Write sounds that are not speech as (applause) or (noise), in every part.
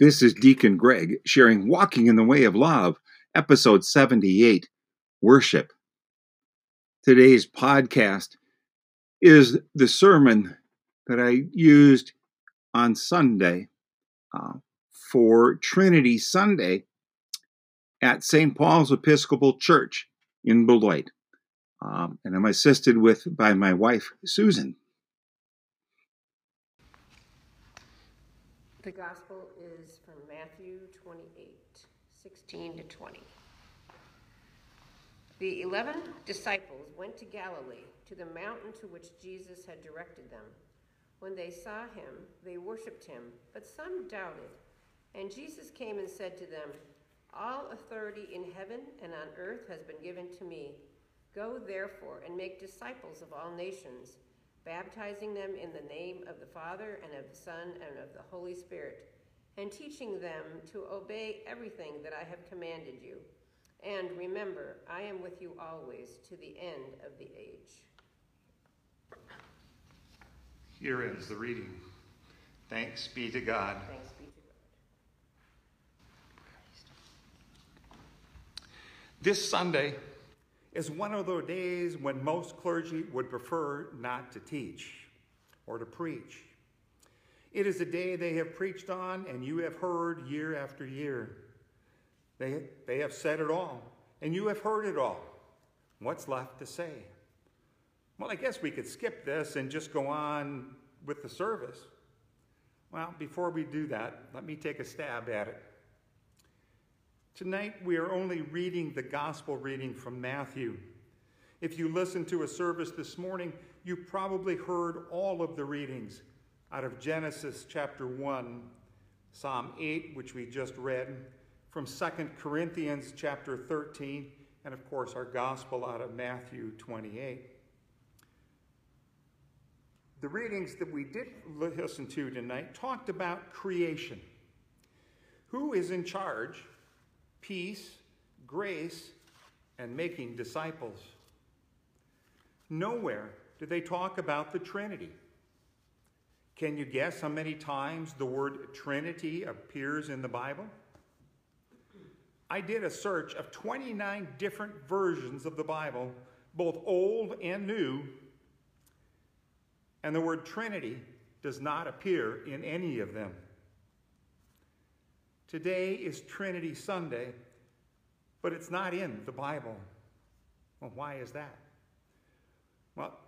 This is Deacon Greg sharing Walking in the Way of Love, episode 78 Worship. Today's podcast is the sermon that I used on Sunday uh, for Trinity Sunday at St. Paul's Episcopal Church in Beloit. Um, and I'm assisted with by my wife, Susan. The Gospel is from Matthew 28, 16 to 20. The eleven disciples went to Galilee, to the mountain to which Jesus had directed them. When they saw him, they worshipped him, but some doubted. And Jesus came and said to them, All authority in heaven and on earth has been given to me. Go therefore and make disciples of all nations baptizing them in the name of the Father and of the Son and of the Holy Spirit, and teaching them to obey everything that I have commanded you. And remember, I am with you always to the end of the age. Here ends the reading. Thanks be to God. Thanks be to God. This Sunday, is one of those days when most clergy would prefer not to teach or to preach. It is a day they have preached on and you have heard year after year. They, they have said it all, and you have heard it all. What's left to say? Well, I guess we could skip this and just go on with the service. Well, before we do that, let me take a stab at it. Tonight, we are only reading the gospel reading from Matthew. If you listened to a service this morning, you probably heard all of the readings out of Genesis chapter 1, Psalm 8, which we just read, from 2 Corinthians chapter 13, and of course, our gospel out of Matthew 28. The readings that we did listen to tonight talked about creation. Who is in charge peace, grace, and making disciples. Nowhere do they talk about the Trinity. Can you guess how many times the word Trinity appears in the Bible? I did a search of 29 different versions of the Bible, both old and new, and the word Trinity does not appear in any of them. Today is Trinity Sunday, but it's not in the Bible. Well, why is that? Well,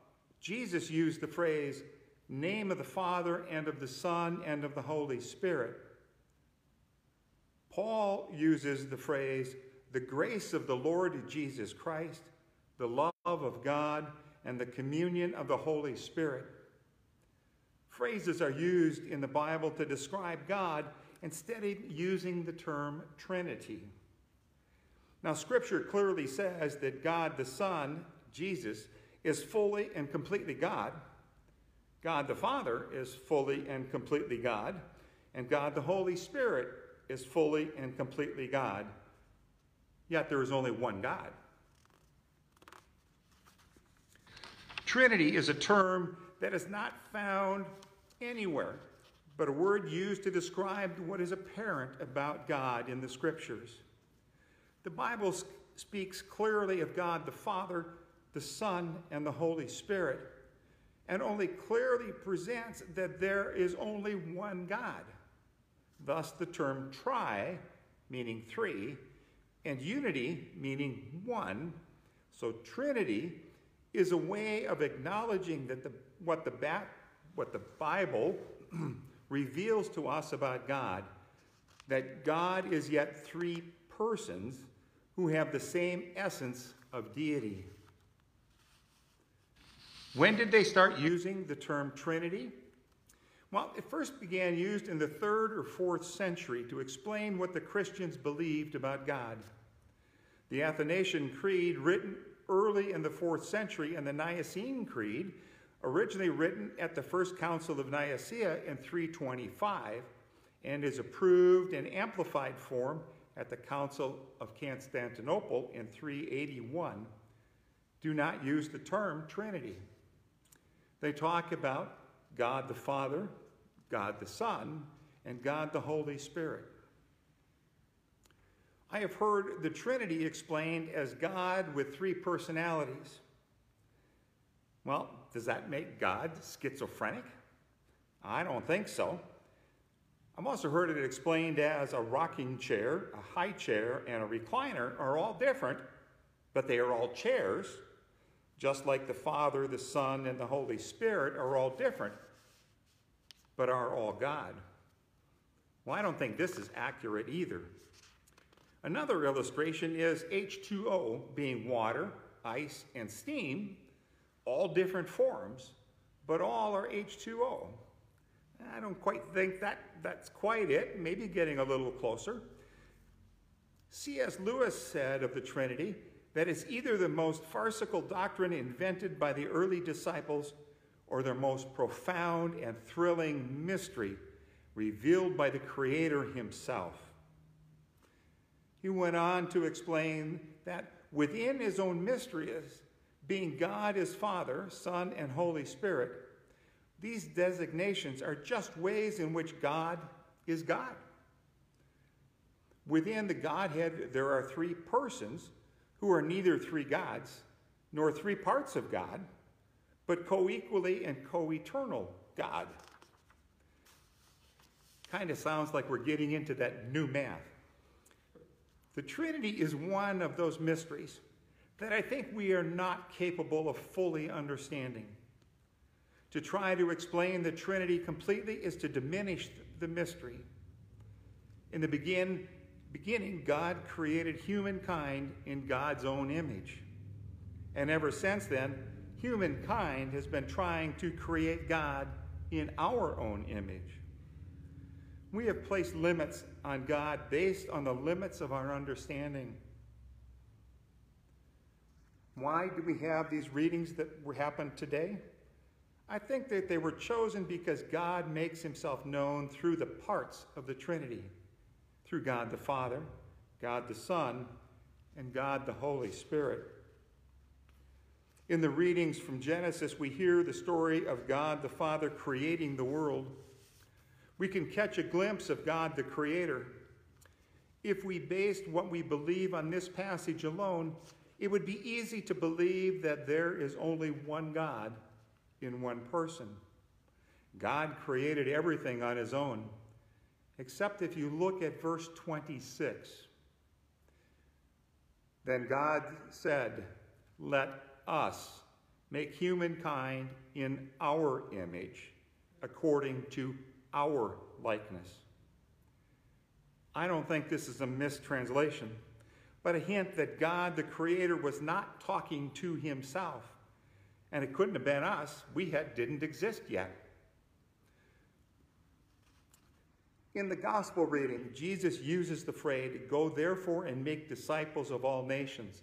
Jesus used the phrase, name of the Father and of the Son and of the Holy Spirit. Paul uses the phrase, the grace of the Lord Jesus Christ, the love of God, and the communion of the Holy Spirit. Phrases are used in the Bible to describe God instead of using the term Trinity. Now, Scripture clearly says that God the Son, Jesus, is fully and completely God. God the Father is fully and completely God. And God the Holy Spirit is fully and completely God. Yet there is only one God. Trinity is a term that is not found anywhere but a word used to describe what is apparent about God in the scriptures. The Bible speaks clearly of God the Father, the Son, and the Holy Spirit, and only clearly presents that there is only one God. Thus, the term tri, meaning three, and unity, meaning one. So, Trinity is a way of acknowledging that the, what, the, what the Bible (clears throat) reveals to us about God that God is yet three persons who have the same essence of deity. When did they start using the term Trinity? Well, it first began used in the third or fourth century to explain what the Christians believed about God. The Athanasian Creed, written early in the fourth century, and the Nicene Creed, originally written at the First Council of Nicaea in 325 and is approved in amplified form at the Council of Constantinople in 381, do not use the term Trinity. They talk about God the Father, God the Son, and God the Holy Spirit. I have heard the Trinity explained as God with three personalities. Well, does that make God schizophrenic? I don't think so. I've also heard it explained as a rocking chair, a high chair, and a recliner are all different, but they are all chairs, just like the Father, the Son, and the Holy Spirit are all different, but are all God. Well, I don't think this is accurate either. Another illustration is H2O being water, ice, and steam, all different forms, but all are H2O. I don't quite think that that's quite it, maybe getting a little closer. C.S. Lewis said of the Trinity that it's either the most farcical doctrine invented by the early disciples or their most profound and thrilling mystery revealed by the Creator himself. He went on to explain that within his own mysteries, being God as Father, Son, and Holy Spirit, these designations are just ways in which God is God. Within the Godhead, there are three persons who are neither three gods nor three parts of God, but co equally and co eternal God. Kind of sounds like we're getting into that new math. The Trinity is one of those mysteries that I think we are not capable of fully understanding. To try to explain the Trinity completely is to diminish the mystery. In the begin, beginning, God created humankind in God's own image. And ever since then, humankind has been trying to create God in our own image. We have placed limits on God based on the limits of our understanding. Why do we have these readings that happen today? I think that they were chosen because God makes himself known through the parts of the Trinity through God the Father, God the Son, and God the Holy Spirit. In the readings from Genesis, we hear the story of God the Father creating the world. We can catch a glimpse of God the Creator. If we based what we believe on this passage alone, it would be easy to believe that there is only one God in one person. God created everything on his own, except if you look at verse 26. Then God said, Let us make humankind in our image, according to our likeness. I don't think this is a mistranslation, but a hint that God, the Creator, was not talking to himself and it couldn't have been us. We had, didn't exist yet. In the gospel reading, Jesus uses the phrase, Go therefore and make disciples of all nations,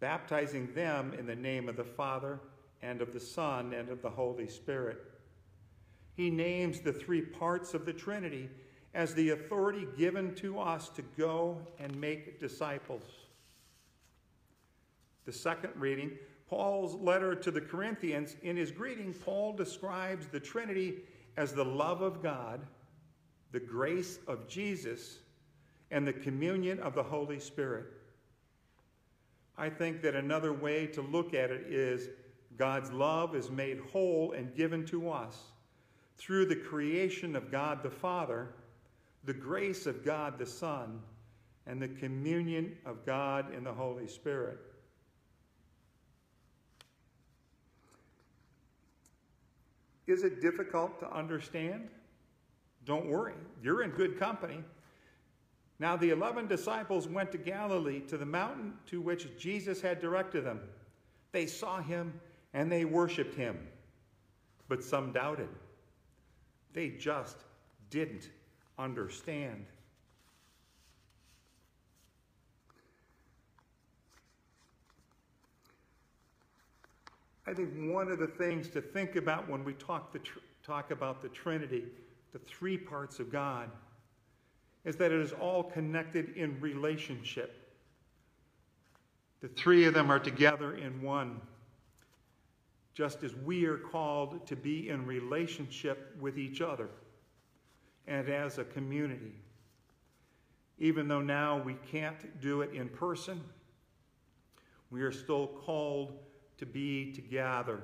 baptizing them in the name of the Father and of the Son and of the Holy Spirit. He names the three parts of the Trinity as the authority given to us to go and make disciples. The second reading Paul's letter to the Corinthians, in his greeting, Paul describes the Trinity as the love of God, the grace of Jesus, and the communion of the Holy Spirit. I think that another way to look at it is God's love is made whole and given to us through the creation of God the Father, the grace of God the Son, and the communion of God in the Holy Spirit. Is it difficult to understand? Don't worry, you're in good company. Now, the 11 disciples went to Galilee to the mountain to which Jesus had directed them. They saw him and they worshiped him, but some doubted. They just didn't understand. I think one of the things to think about when we talk, the talk about the Trinity, the three parts of God, is that it is all connected in relationship. The three of them are together in one, just as we are called to be in relationship with each other. and as a community. Even though now we can't do it in person, we are still called to be together,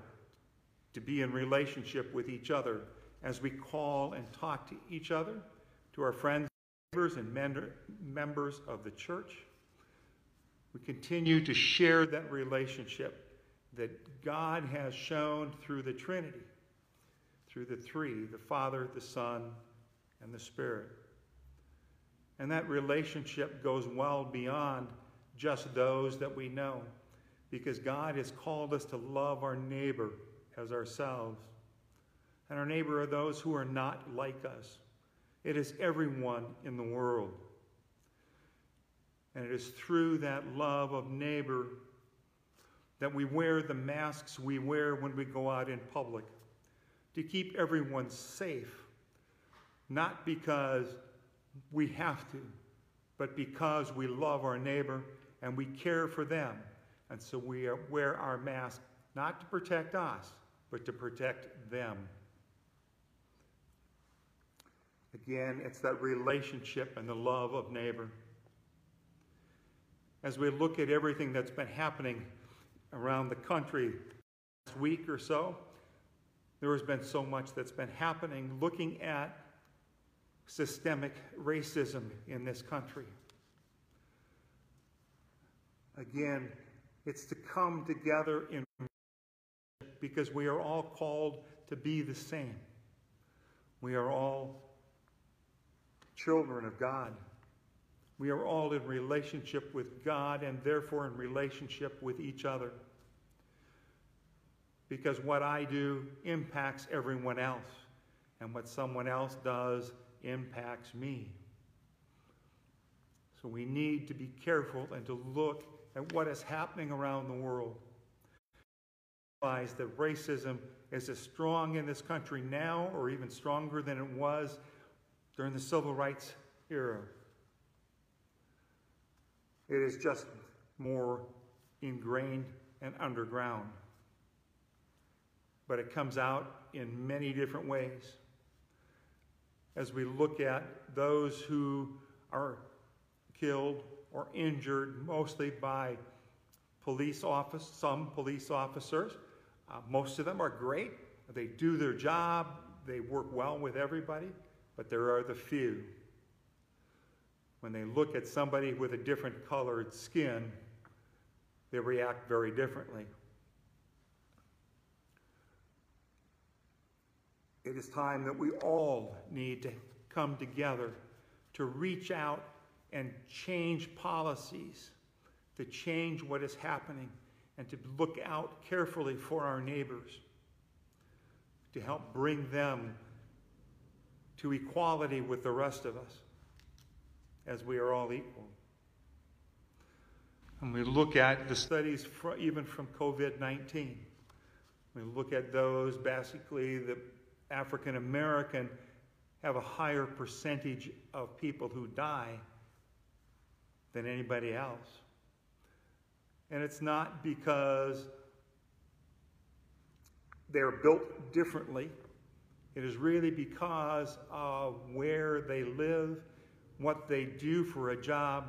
to be in relationship with each other as we call and talk to each other, to our friends, neighbors, and members of the church. We continue to share that relationship that God has shown through the Trinity, through the three the Father, the Son, and the Spirit. And that relationship goes well beyond just those that we know, because God has called us to love our neighbor as ourselves. And our neighbor are those who are not like us. It is everyone in the world. And it is through that love of neighbor that we wear the masks we wear when we go out in public to keep everyone safe, not because we have to, but because we love our neighbor and we care for them. And so we wear our mask not to protect us, but to protect them. Again, it's that relationship and the love of neighbor. As we look at everything that's been happening around the country last week or so, there has been so much that's been happening looking at systemic racism in this country. Again, it's to come together in because we are all called to be the same. We are all children of God. We are all in relationship with God and therefore in relationship with each other. Because what I do impacts everyone else, and what someone else does impacts me. So we need to be careful and to look at what is happening around the world. Realize that racism is as strong in this country now, or even stronger than it was during the civil rights era. It is just more ingrained and underground. But it comes out in many different ways. As we look at those who are killed or injured mostly by police office, some police officers. Uh, most of them are great. They do their job. They work well with everybody, but there are the few. When they look at somebody with a different colored skin, they react very differently. It is time that we all need to come together to reach out and change policies, to change what is happening, and to look out carefully for our neighbors, to help bring them to equality with the rest of us, as we are all equal. And we look at the studies even from COVID 19. We look at those basically, the African American have a higher percentage of people who die than anybody else. And it's not because they're built differently. It is really because of where they live, what they do for a job,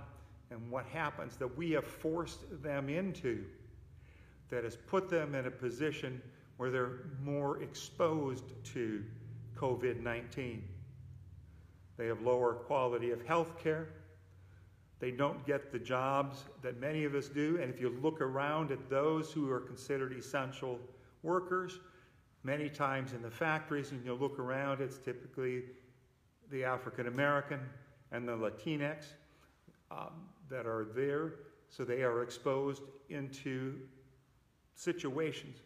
and what happens that we have forced them into that has put them in a position where they're more exposed to COVID 19. They have lower quality of health care. They don't get the jobs that many of us do. And if you look around at those who are considered essential workers, many times in the factories, and you look around, it's typically the African American and the Latinx um, that are there. So they are exposed into situations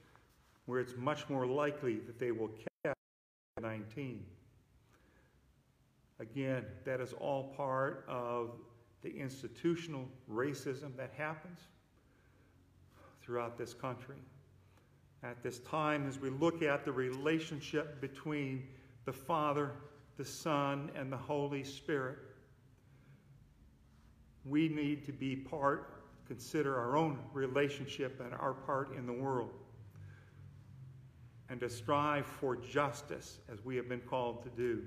where it's much more likely that they will catch 19. Again, that is all part of the institutional racism that happens throughout this country. At this time, as we look at the relationship between the Father, the Son, and the Holy Spirit, we need to be part, consider our own relationship and our part in the world, and to strive for justice as we have been called to do.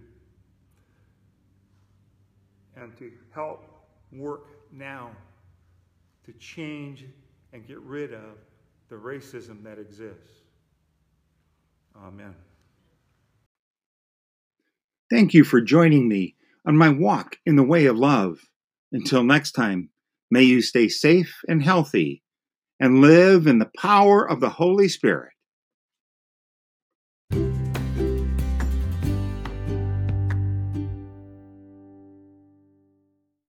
and to help work now to change and get rid of the racism that exists. Amen. Thank you for joining me on my walk in the way of love. Until next time, may you stay safe and healthy and live in the power of the Holy Spirit.